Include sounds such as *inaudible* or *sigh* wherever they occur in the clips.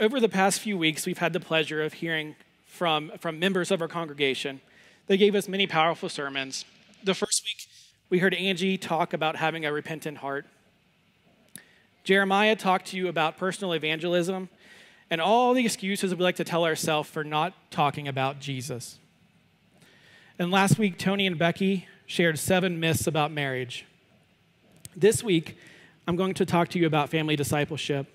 over the past few weeks, we've had the pleasure of hearing from, from members of our congregation. They gave us many powerful sermons. The first week, we heard Angie talk about having a repentant heart. Jeremiah talked to you about personal evangelism and all the excuses we like to tell ourselves for not talking about Jesus. And last week, Tony and Becky shared seven myths about marriage. This week, I'm going to talk to you about family discipleship,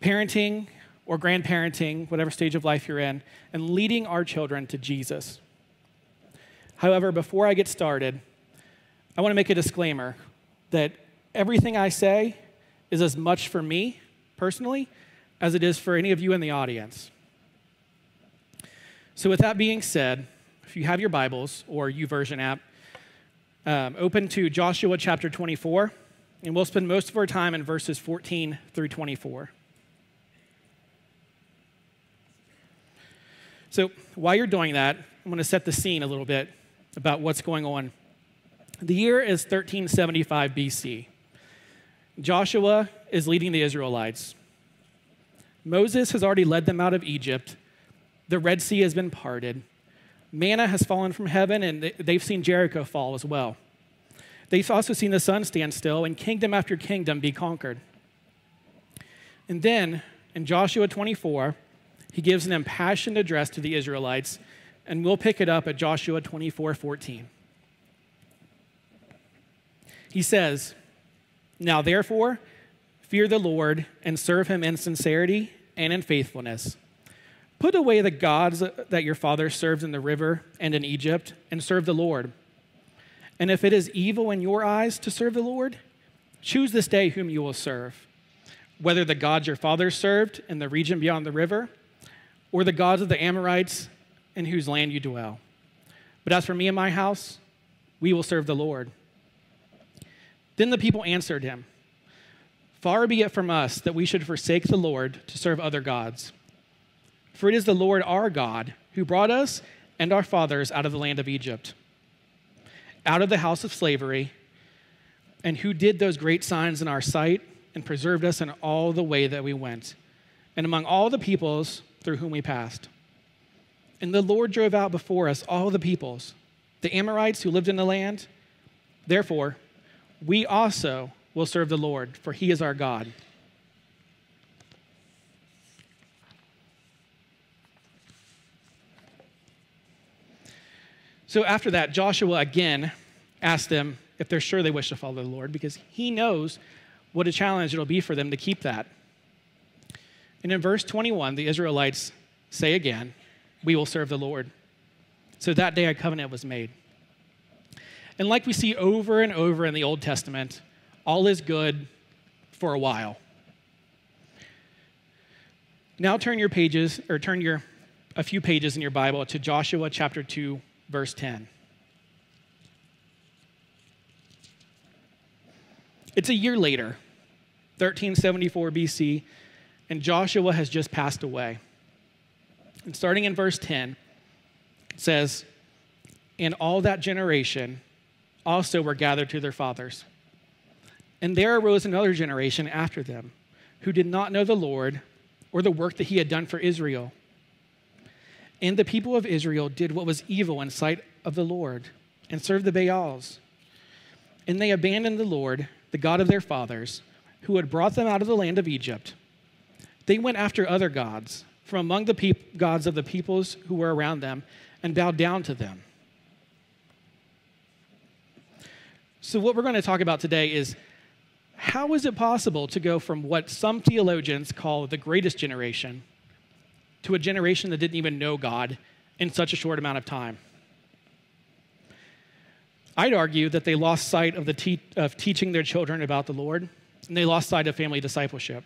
parenting or grandparenting, whatever stage of life you're in, and leading our children to Jesus. However, before I get started, I want to make a disclaimer that everything I say is as much for me personally as it is for any of you in the audience. So, with that being said, if you have your Bibles or YouVersion app, um, open to Joshua chapter 24, and we'll spend most of our time in verses 14 through 24. So, while you're doing that, I'm going to set the scene a little bit about what's going on. The year is 1375 BC. Joshua is leading the Israelites. Moses has already led them out of Egypt. The Red Sea has been parted. Manna has fallen from heaven, and they've seen Jericho fall as well. They've also seen the sun stand still and kingdom after kingdom be conquered. And then in Joshua 24, he gives an impassioned address to the Israelites, and we'll pick it up at Joshua 24 14. He says, Now therefore, fear the Lord and serve him in sincerity and in faithfulness. Put away the gods that your fathers served in the river and in Egypt, and serve the Lord. And if it is evil in your eyes to serve the Lord, choose this day whom you will serve, whether the gods your fathers served in the region beyond the river, or the gods of the Amorites in whose land you dwell. But as for me and my house, we will serve the Lord. Then the people answered him Far be it from us that we should forsake the Lord to serve other gods. For it is the Lord our God who brought us and our fathers out of the land of Egypt, out of the house of slavery, and who did those great signs in our sight and preserved us in all the way that we went, and among all the peoples through whom we passed. And the Lord drove out before us all the peoples, the Amorites who lived in the land. Therefore, we also will serve the Lord, for he is our God. So after that, Joshua again asked them if they're sure they wish to follow the Lord because he knows what a challenge it'll be for them to keep that. And in verse 21, the Israelites say again, We will serve the Lord. So that day a covenant was made. And like we see over and over in the Old Testament, all is good for a while. Now turn your pages, or turn your a few pages in your Bible to Joshua chapter 2, verse 10. It's a year later, 1374 BC, and Joshua has just passed away. And starting in verse 10, it says, And all that generation also were gathered to their fathers. And there arose another generation after them who did not know the Lord or the work that he had done for Israel. And the people of Israel did what was evil in sight of the Lord and served the Baals. And they abandoned the Lord, the God of their fathers, who had brought them out of the land of Egypt. They went after other gods from among the peop- gods of the peoples who were around them and bowed down to them. So, what we're going to talk about today is how is it possible to go from what some theologians call the greatest generation to a generation that didn't even know God in such a short amount of time? I'd argue that they lost sight of, the te- of teaching their children about the Lord, and they lost sight of family discipleship.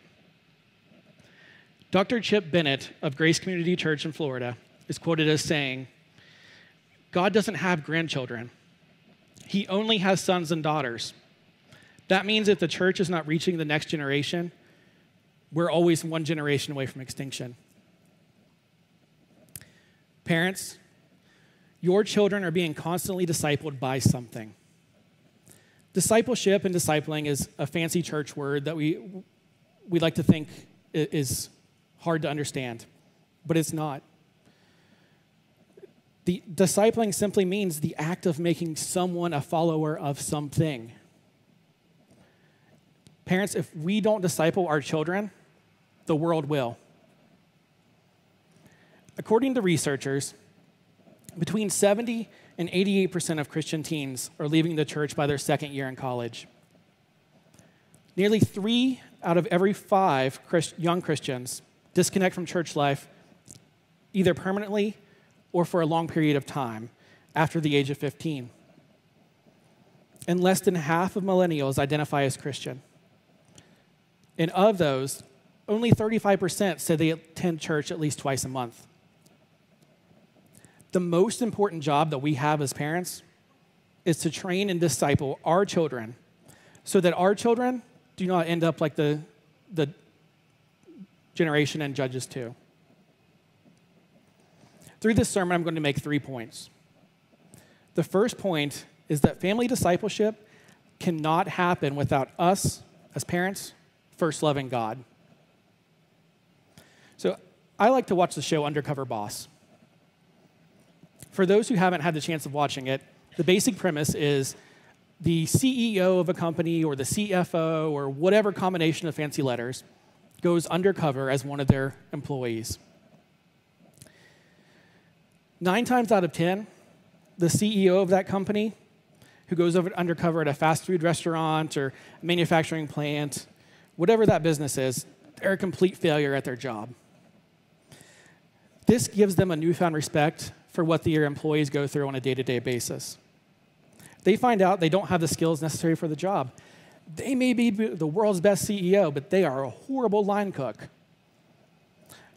Dr. Chip Bennett of Grace Community Church in Florida is quoted as saying, God doesn't have grandchildren, he only has sons and daughters. That means if the church is not reaching the next generation, we're always one generation away from extinction. Parents, your children are being constantly discipled by something. Discipleship and discipling is a fancy church word that we, we like to think is hard to understand, but it's not. The discipling simply means the act of making someone a follower of something. Parents, if we don't disciple our children, the world will. According to researchers, between 70 and 88% of Christian teens are leaving the church by their second year in college. Nearly three out of every five young Christians disconnect from church life either permanently or for a long period of time after the age of 15. And less than half of millennials identify as Christian. And of those, only 35% say they attend church at least twice a month. The most important job that we have as parents is to train and disciple our children so that our children do not end up like the, the generation and Judges 2. Through this sermon, I'm going to make three points. The first point is that family discipleship cannot happen without us as parents first loving God. So I like to watch the show Undercover Boss. For those who haven't had the chance of watching it, the basic premise is the CEO of a company or the CFO or whatever combination of fancy letters goes undercover as one of their employees. Nine times out of 10, the CEO of that company who goes over undercover at a fast food restaurant or manufacturing plant, whatever that business is, they're a complete failure at their job. This gives them a newfound respect for what their employees go through on a day to day basis. They find out they don't have the skills necessary for the job. They may be the world's best CEO, but they are a horrible line cook.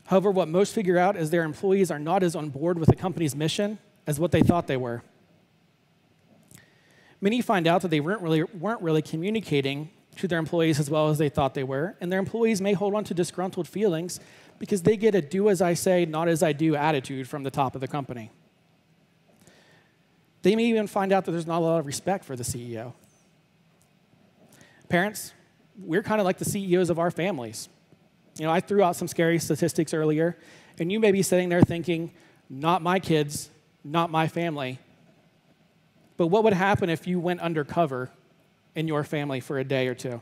However, what most figure out is their employees are not as on board with the company's mission as what they thought they were. Many find out that they weren't really, weren't really communicating to their employees as well as they thought they were, and their employees may hold on to disgruntled feelings because they get a do as I say, not as I do attitude from the top of the company. They may even find out that there's not a lot of respect for the CEO. Parents, we're kind of like the CEOs of our families. You know, I threw out some scary statistics earlier, and you may be sitting there thinking, not my kids, not my family. But what would happen if you went undercover in your family for a day or two?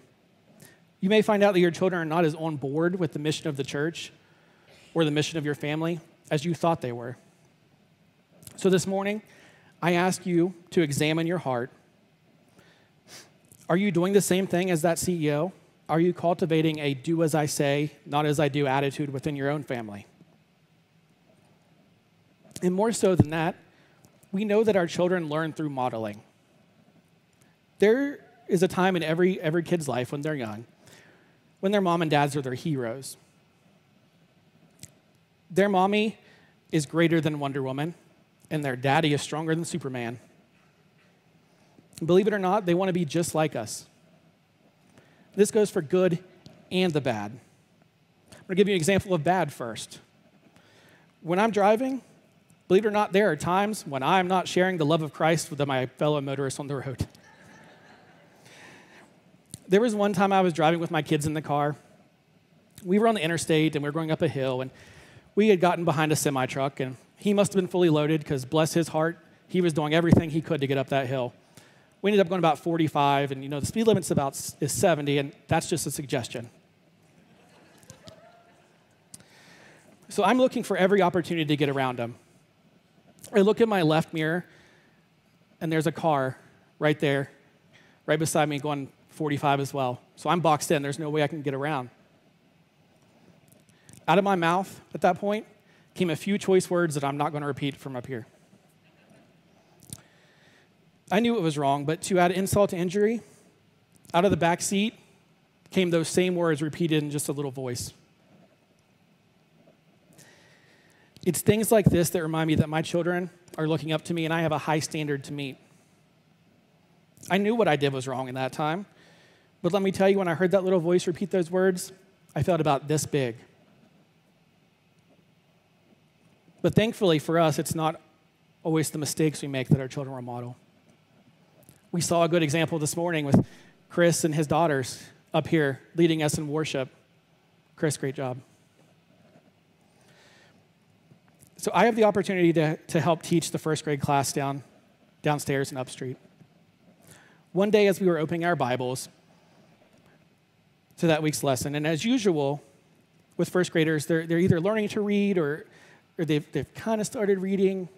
You may find out that your children are not as on board with the mission of the church or the mission of your family as you thought they were. So this morning, I ask you to examine your heart. Are you doing the same thing as that CEO? Are you cultivating a do as I say, not as I do attitude within your own family? And more so than that, we know that our children learn through modeling. There is a time in every, every kid's life when they're young when their mom and dads are their heroes. Their mommy is greater than Wonder Woman, and their daddy is stronger than Superman. Believe it or not, they want to be just like us. This goes for good and the bad. I'm going to give you an example of bad first. When I'm driving, believe it or not, there are times when I'm not sharing the love of Christ with my fellow motorists on the road. *laughs* there was one time I was driving with my kids in the car. We were on the interstate and we were going up a hill, and we had gotten behind a semi truck, and he must have been fully loaded because, bless his heart, he was doing everything he could to get up that hill. We ended up going about 45, and you know the speed limit's about is 70, and that's just a suggestion. So I'm looking for every opportunity to get around him. I look in my left mirror, and there's a car right there, right beside me, going 45 as well. So I'm boxed in. There's no way I can get around. Out of my mouth at that point came a few choice words that I'm not going to repeat from up here. I knew it was wrong, but to add insult to injury, out of the back seat came those same words repeated in just a little voice. It's things like this that remind me that my children are looking up to me and I have a high standard to meet. I knew what I did was wrong in that time, but let me tell you, when I heard that little voice repeat those words, I felt about this big. But thankfully for us, it's not always the mistakes we make that our children will model. We saw a good example this morning with Chris and his daughters up here leading us in worship. Chris, great job. So I have the opportunity to, to help teach the first grade class down, downstairs and up street. One day, as we were opening our Bibles to that week's lesson, and as usual with first graders, they're, they're either learning to read or, or they've, they've kind of started reading,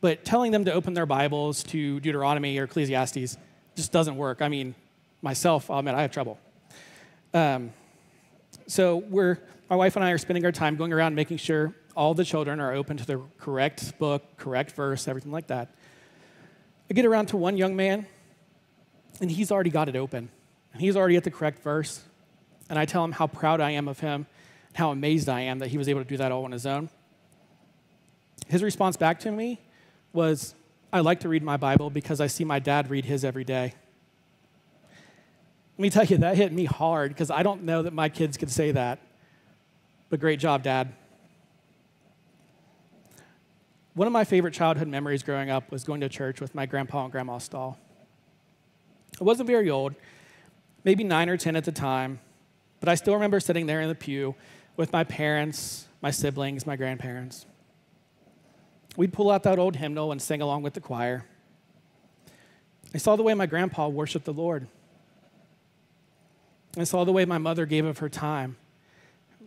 but telling them to open their Bibles to Deuteronomy or Ecclesiastes just doesn't work. I mean, myself, I'll admit, I have trouble. Um, so we're, my wife and I are spending our time going around making sure all the children are open to the correct book, correct verse, everything like that. I get around to one young man, and he's already got it open. And he's already at the correct verse. And I tell him how proud I am of him, and how amazed I am that he was able to do that all on his own. His response back to me was, I like to read my Bible because I see my dad read his every day. Let me tell you, that hit me hard because I don't know that my kids could say that. But great job, Dad. One of my favorite childhood memories growing up was going to church with my grandpa and grandma Stahl. I wasn't very old, maybe nine or 10 at the time, but I still remember sitting there in the pew with my parents, my siblings, my grandparents. We'd pull out that old hymnal and sing along with the choir. I saw the way my grandpa worshiped the Lord. I saw the way my mother gave of her time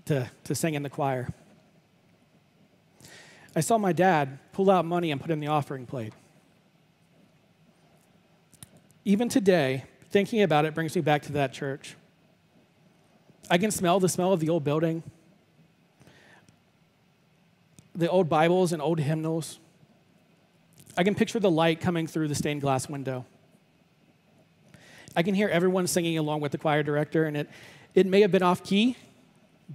to, to sing in the choir. I saw my dad pull out money and put in the offering plate. Even today, thinking about it brings me back to that church. I can smell the smell of the old building, the old Bibles and old hymnals. I can picture the light coming through the stained glass window. I can hear everyone singing along with the choir director, and it, it may have been off key,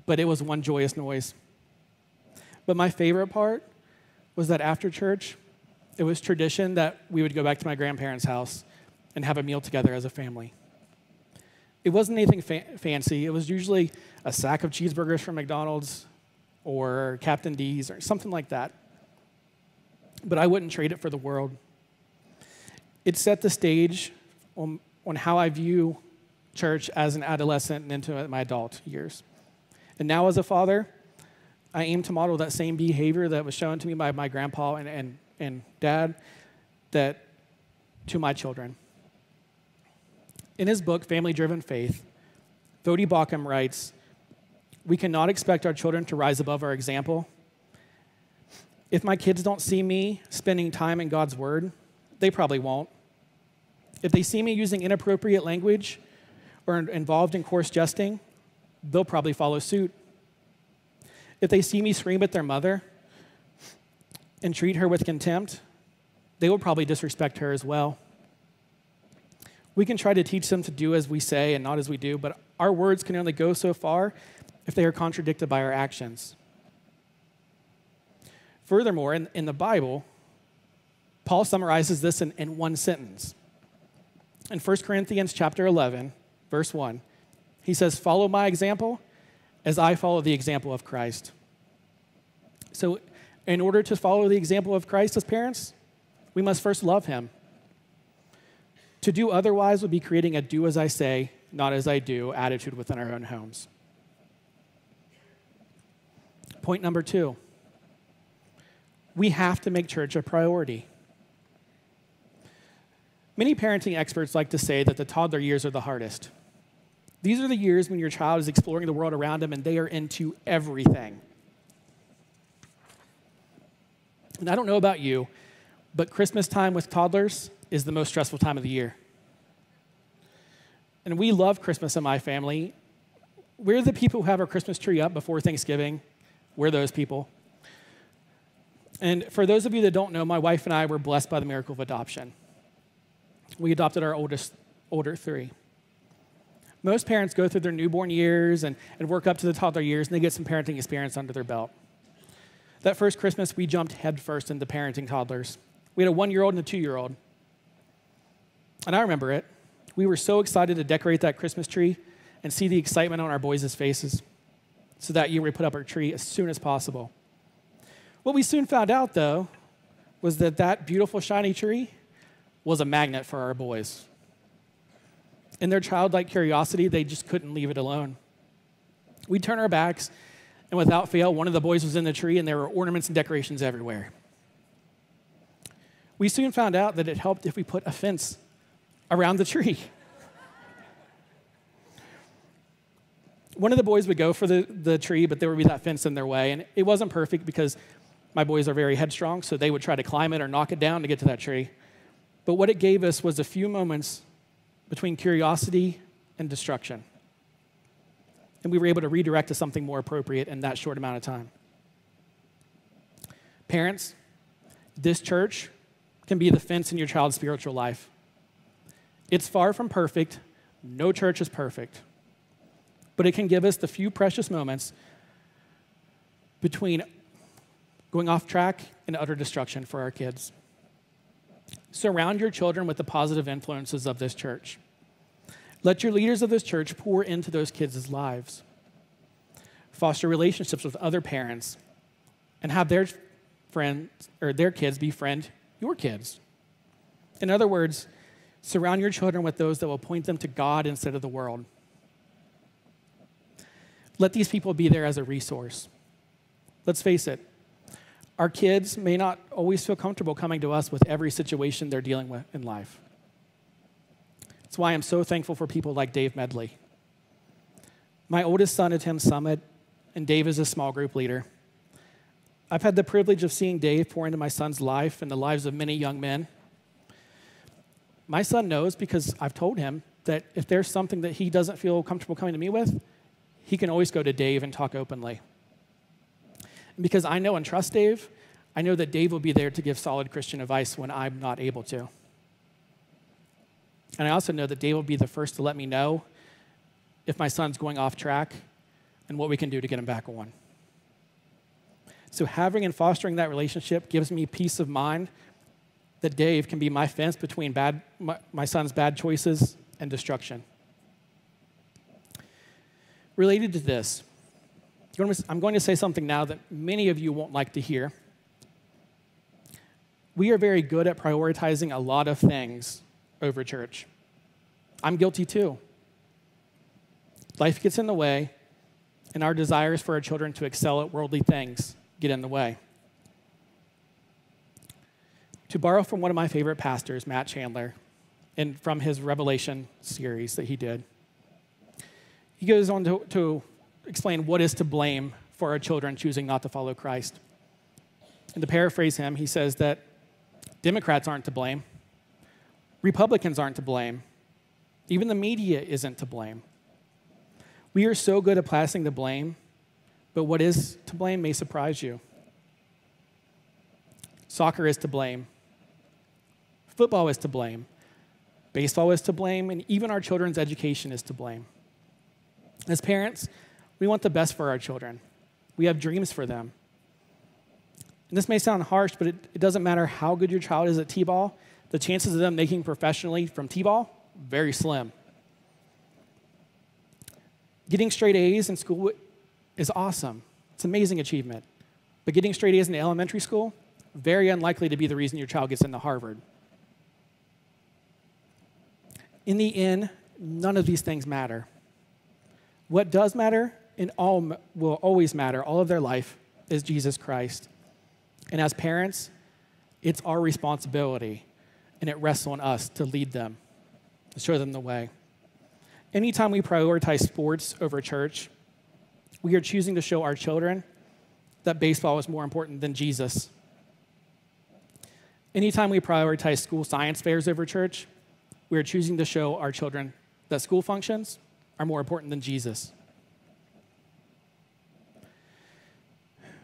but it was one joyous noise. But my favorite part was that after church, it was tradition that we would go back to my grandparents' house and have a meal together as a family. It wasn't anything fa- fancy. It was usually a sack of cheeseburgers from McDonald's or Captain D's or something like that. But I wouldn't trade it for the world. It set the stage on, on how I view church as an adolescent and into my adult years. And now, as a father, I aim to model that same behavior that was shown to me by my grandpa and, and, and dad that to my children. In his book, Family Driven Faith, Voddie Baucham writes, We cannot expect our children to rise above our example. If my kids don't see me spending time in God's Word, they probably won't. If they see me using inappropriate language or involved in coarse jesting, they'll probably follow suit. If they see me scream at their mother and treat her with contempt, they will probably disrespect her as well. We can try to teach them to do as we say and not as we do, but our words can only go so far if they are contradicted by our actions. Furthermore, in, in the Bible, Paul summarizes this in, in one sentence. In 1 Corinthians chapter 11, verse 1, he says, Follow my example as I follow the example of Christ. So, in order to follow the example of Christ as parents, we must first love him. To do otherwise would be creating a do as I say, not as I do attitude within our own homes. Point number two we have to make church a priority. Many parenting experts like to say that the toddler years are the hardest. These are the years when your child is exploring the world around them and they are into everything. And I don't know about you, but Christmas time with toddlers is the most stressful time of the year. And we love Christmas in my family. We're the people who have our Christmas tree up before Thanksgiving. We're those people. And for those of you that don't know, my wife and I were blessed by the miracle of adoption. We adopted our oldest, older three. Most parents go through their newborn years and, and work up to the toddler years, and they get some parenting experience under their belt. That first Christmas, we jumped headfirst into parenting toddlers. We had a one year old and a two year old. And I remember it. We were so excited to decorate that Christmas tree and see the excitement on our boys' faces. So that year, we put up our tree as soon as possible. What we soon found out, though, was that that beautiful, shiny tree was a magnet for our boys. In their childlike curiosity, they just couldn't leave it alone. We'd turn our backs And without fail, one of the boys was in the tree and there were ornaments and decorations everywhere. We soon found out that it helped if we put a fence around the tree. One of the boys would go for the, the tree, but there would be that fence in their way. And it wasn't perfect because my boys are very headstrong, so they would try to climb it or knock it down to get to that tree. But what it gave us was a few moments between curiosity and destruction. And we were able to redirect to something more appropriate in that short amount of time. Parents, this church can be the fence in your child's spiritual life. It's far from perfect. No church is perfect but it can give us the few precious moments between going off track and utter destruction for our kids. Surround your children with the positive influences of this church. Let your leaders of this church pour into those kids' lives. Foster relationships with other parents and have their friends or their kids befriend your kids. In other words, surround your children with those that will point them to God instead of the world. Let these people be there as a resource. Let's face it, our kids may not always feel comfortable coming to us with every situation they're dealing with in life. That's why I'm so thankful for people like Dave Medley. My oldest son attends Summit, and Dave is a small group leader. I've had the privilege of seeing Dave pour into my son's life and the lives of many young men. My son knows because I've told him that if there's something that he doesn't feel comfortable coming to me with, he can always go to Dave and talk openly. Because I know and trust Dave, I know that Dave will be there to give solid Christian advice when I'm not able to. And I also know that Dave will be the first to let me know if my son's going off track and what we can do to get him back on. So, having and fostering that relationship gives me peace of mind that Dave can be my fence between bad, my, my son's bad choices and destruction related to this, I'm going to say something now that many of you won't like to hear. We are very good at prioritizing a lot of things over church. I'm guilty too. Life gets in the way, and our desires for our children to excel at worldly things get in the way. To borrow from one of my favorite pastors, Matt Chandler, and from his Revelation series that he did, he goes on to, to explain what is to blame for our children choosing not to follow Christ. And to paraphrase him, he says that Democrats aren't to blame, Republicans aren't to blame, even the media isn't to blame. We are so good at passing the blame, but what is to blame may surprise you. Soccer is to blame, football is to blame, baseball is to blame, and even our children's education is to blame. As parents, we want the best for our children. We have dreams for them. And this may sound harsh, but it, it doesn't matter how good your child is at T ball, the chances of them making professionally from T ball, very slim. Getting straight A's in school is awesome. It's an amazing achievement. But getting straight A's in elementary school, very unlikely to be the reason your child gets into Harvard. In the end, none of these things matter. What does matter and all will always matter all of their life is Jesus Christ. And as parents, it's our responsibility and it rests on us to lead them, to show them the way. Anytime we prioritize sports over church, we are choosing to show our children that baseball is more important than Jesus. Anytime we prioritize school science fairs over church, we are choosing to show our children that school functions are more important than Jesus.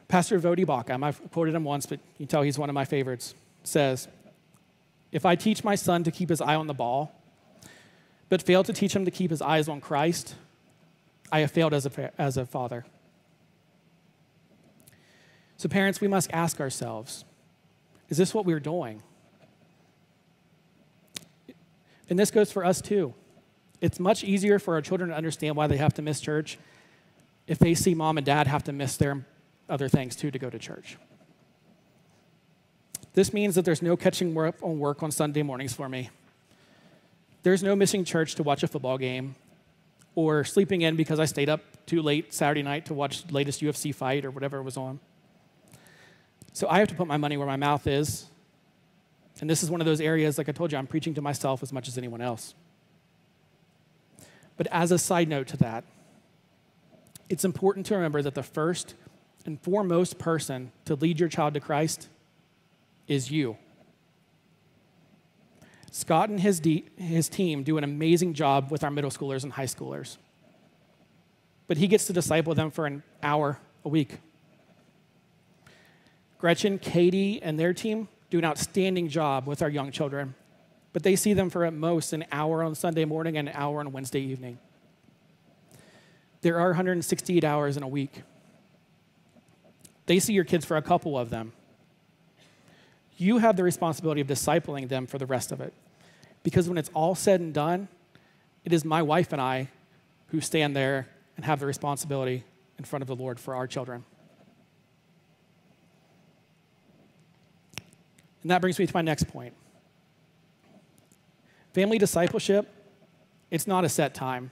Pastor Voddie Baucham, I've quoted him once, but you can tell he's one of my favorites, says, If I teach my son to keep his eye on the ball, but fail to teach him to keep his eyes on Christ, I have failed as a, as a father. So, parents, we must ask ourselves is this what we're doing? And this goes for us too. It's much easier for our children to understand why they have to miss church if they see mom and dad have to miss their other things too to go to church. This means that there's no catching up on work on Sunday mornings for me. There's no missing church to watch a football game or sleeping in because I stayed up too late Saturday night to watch the latest UFC fight or whatever was on. So I have to put my money where my mouth is. And this is one of those areas, like I told you, I'm preaching to myself as much as anyone else. But as a side note to that, it's important to remember that the first and foremost person to lead your child to Christ is you. Scott and his, de- his team do an amazing job with our middle schoolers and high schoolers. But he gets to disciple them for an hour a week. Gretchen, Katie, and their team do an outstanding job with our young children, but they see them for at most an hour on Sunday morning and an hour on Wednesday evening. There are 168 hours in a week. They see your kids for a couple of them. You have the responsibility of discipling them for the rest of it. Because when it's all said and done, it is my wife and I who stand there and have the responsibility in front of the Lord for our children. And that brings me to my next point. Family discipleship, it's not a set time,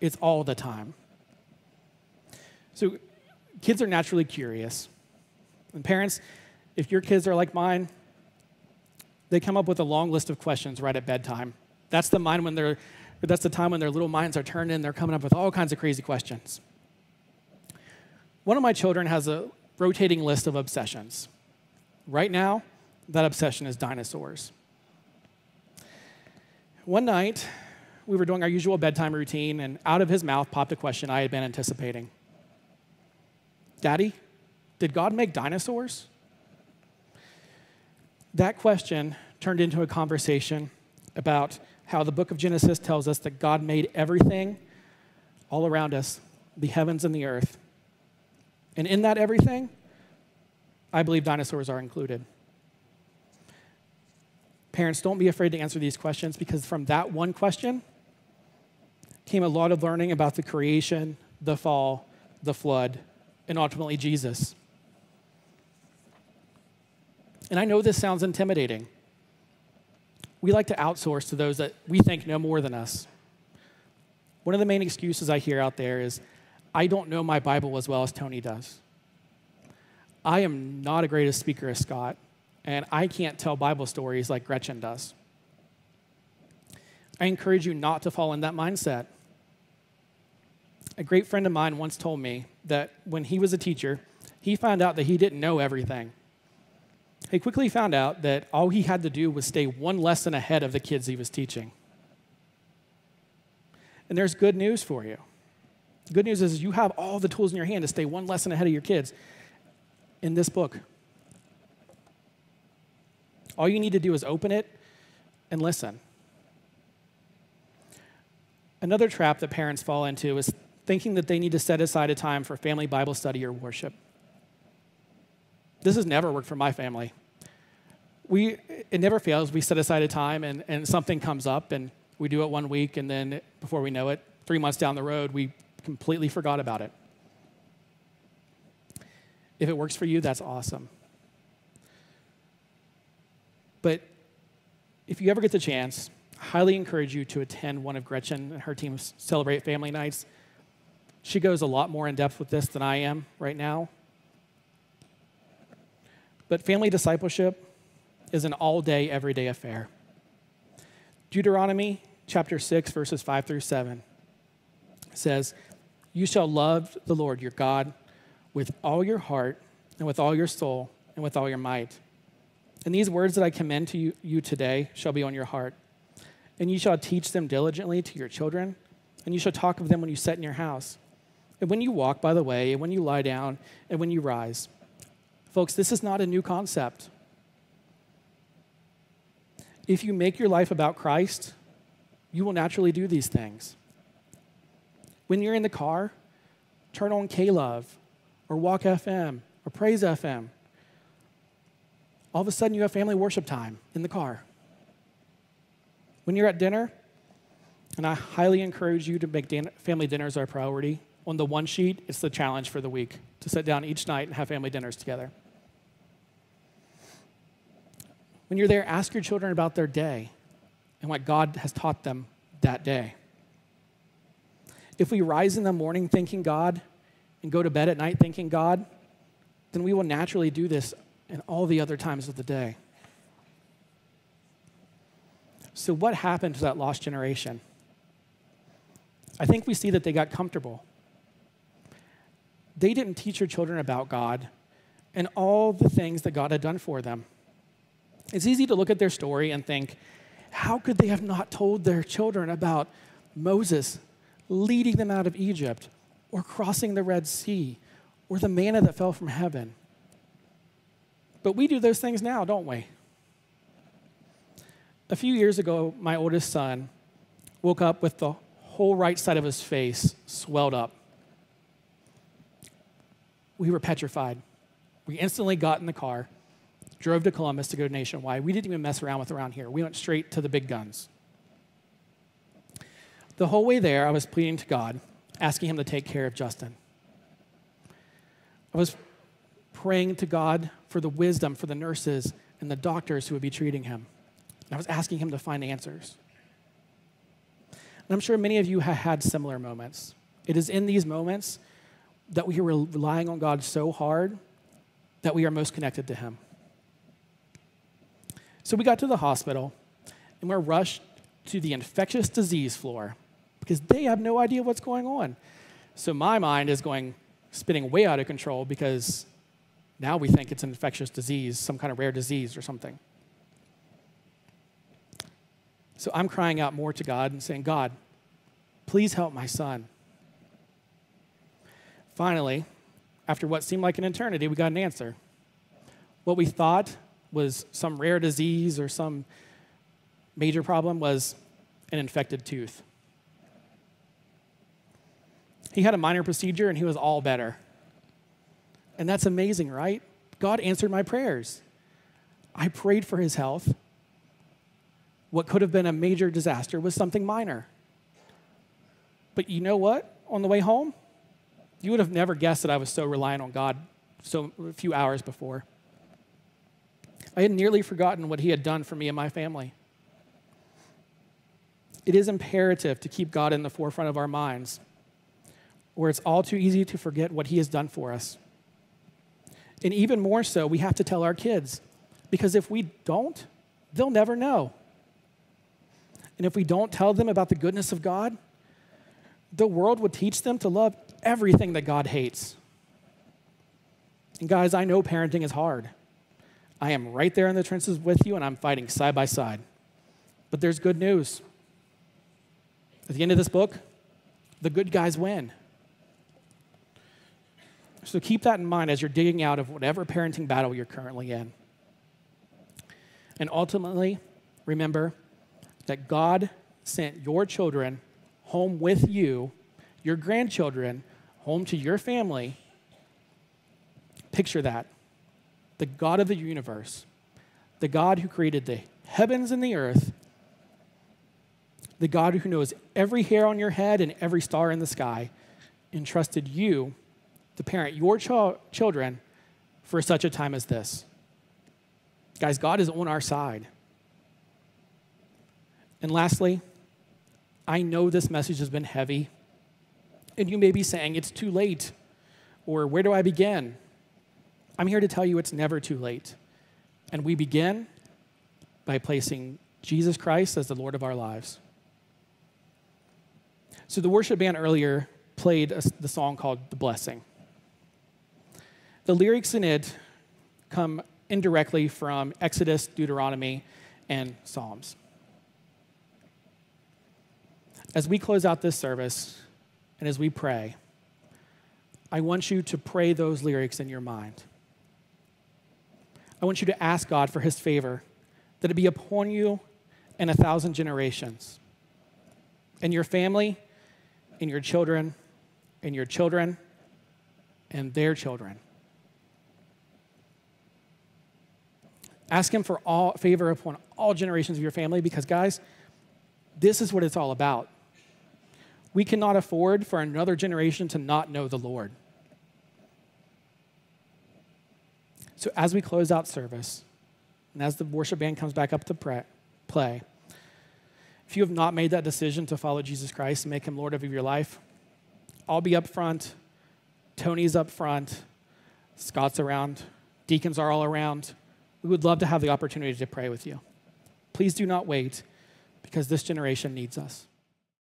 it's all the time. So, kids are naturally curious. And parents, if your kids are like mine, they come up with a long list of questions right at bedtime. That's the mind when they're that's the time when their little minds are turned in, they're coming up with all kinds of crazy questions. One of my children has a rotating list of obsessions. Right now, that obsession is dinosaurs. One night, we were doing our usual bedtime routine, and out of his mouth popped a question I had been anticipating Daddy, did God make dinosaurs? That question turned into a conversation about how the book of Genesis tells us that God made everything all around us, the heavens and the earth. And in that everything, I believe dinosaurs are included. Parents, don't be afraid to answer these questions because from that one question came a lot of learning about the creation, the fall, the flood, and ultimately Jesus. And I know this sounds intimidating. We like to outsource to those that we think know more than us. One of the main excuses I hear out there is, I don't know my Bible as well as Tony does. I am not a greatest speaker as Scott, and I can't tell Bible stories like Gretchen does. I encourage you not to fall in that mindset. A great friend of mine once told me that when he was a teacher, he found out that he didn't know everything. He quickly found out that all he had to do was stay one lesson ahead of the kids he was teaching. And there's good news for you. Good news is you have all the tools in your hand to stay one lesson ahead of your kids in this book. All you need to do is open it and listen. Another trap that parents fall into is thinking that they need to set aside a time for family Bible study or worship. This has never worked for my family. We, it never fails. We set aside a time and, and something comes up and we do it one week and then before we know it, three months down the road, we completely forgot about it. If it works for you, that's awesome. But if you ever get the chance, I highly encourage you to attend one of Gretchen and her team's Celebrate Family Nights. She goes a lot more in depth with this than I am right now. But family discipleship is an all day, everyday affair. Deuteronomy chapter 6, verses 5 through 7 says, You shall love the Lord your God with all your heart, and with all your soul, and with all your might. And these words that I commend to you, you today shall be on your heart. And you shall teach them diligently to your children, and you shall talk of them when you sit in your house, and when you walk by the way, and when you lie down, and when you rise Folks, this is not a new concept. If you make your life about Christ, you will naturally do these things. When you're in the car, turn on K Love or Walk FM or Praise FM. All of a sudden, you have family worship time in the car. When you're at dinner, and I highly encourage you to make family dinners our priority. On the one sheet, it's the challenge for the week to sit down each night and have family dinners together. When you're there, ask your children about their day and what God has taught them that day. if we rise in the morning thinking God and go to bed at night thinking God, then we will naturally do this in all the other times of the day. So, what happened to that lost generation? I think we see that they got comfortable. They didn't teach their children about God and all the things that God had done for them. It's easy to look at their story and think, how could they have not told their children about Moses leading them out of Egypt, or crossing the Red Sea, or the manna that fell from heaven? But we do those things now, don't we? A few years ago, my oldest son woke up with the whole right side of his face swelled up. We were petrified. We instantly got in the car, drove to Columbus to go to Nationwide. We didn't even mess around with around here. We went straight to the big guns. The whole way there, I was pleading to God, asking Him to take care of Justin. I was praying to God for the wisdom for the nurses and the doctors who would be treating him. And I was asking Him to find answers. And I'm sure many of you have had similar moments. It is in these moments that we are relying on God so hard that we are most connected to Him. So we got to the hospital and we're rushed to the infectious disease floor because they have no idea what's going on. So my mind is going spinning way out of control because now we think it's an infectious disease, some kind of rare disease or something. So I'm crying out more to God and saying, God, please help my son. Finally, after what seemed like an eternity, we got an answer. What we thought was some rare disease or some major problem was an infected tooth. He had a minor procedure and he was all better. And that's amazing, right? God answered my prayers. I prayed for his health. What could have been a major disaster was something minor. But you know what? On the way home, you would have never guessed that I was so reliant on God so a few hours before. I had nearly forgotten what he had done for me and my family. It is imperative to keep God in the forefront of our minds, or it's all too easy to forget what he has done for us. And even more so, we have to tell our kids, because if we don't, they'll never know. And if we don't tell them about the goodness of God, the world would teach them to love everything that God hates. And guys, I know parenting is hard. I am right there in the trenches with you, and I'm fighting side by side. But there's good news. At the end of this book, the good guys win. So keep that in mind as you're digging out of whatever parenting battle you're currently in. And ultimately, remember that God sent your children home with you, your grandchildren home to your family. Picture that. The God of the universe, the God who created the heavens and the earth, the God who knows every hair on your head and every star in the sky, entrusted you to parent your ch- children for such a time as this. Guys, God is on our side. And lastly, I know this message has been heavy, and you may be saying, it's too late, or where do I begin? I'm here to tell you it's never too late. And we begin by placing Jesus Christ as the Lord of our lives. So the worship band earlier played a, the song called The Blessing. The lyrics in it come indirectly from Exodus, Deuteronomy, and Psalms. As we close out this service and as we pray, I want you to pray those lyrics in your mind. I want you to ask God for his favor, that it be upon you and a thousand generations, and your family, and your children, and your children, and their children. Ask him for all favor upon all generations of your family because, guys, this is what it's all about. We cannot afford for another generation to not know the Lord. So, as we close out service, and as the worship band comes back up to pray, play, if you have not made that decision to follow Jesus Christ and make him Lord of your life, I'll be up front, Tony's up front, Scott's around, deacons are all around. We would love to have the opportunity to pray with you. Please do not wait because this generation needs us.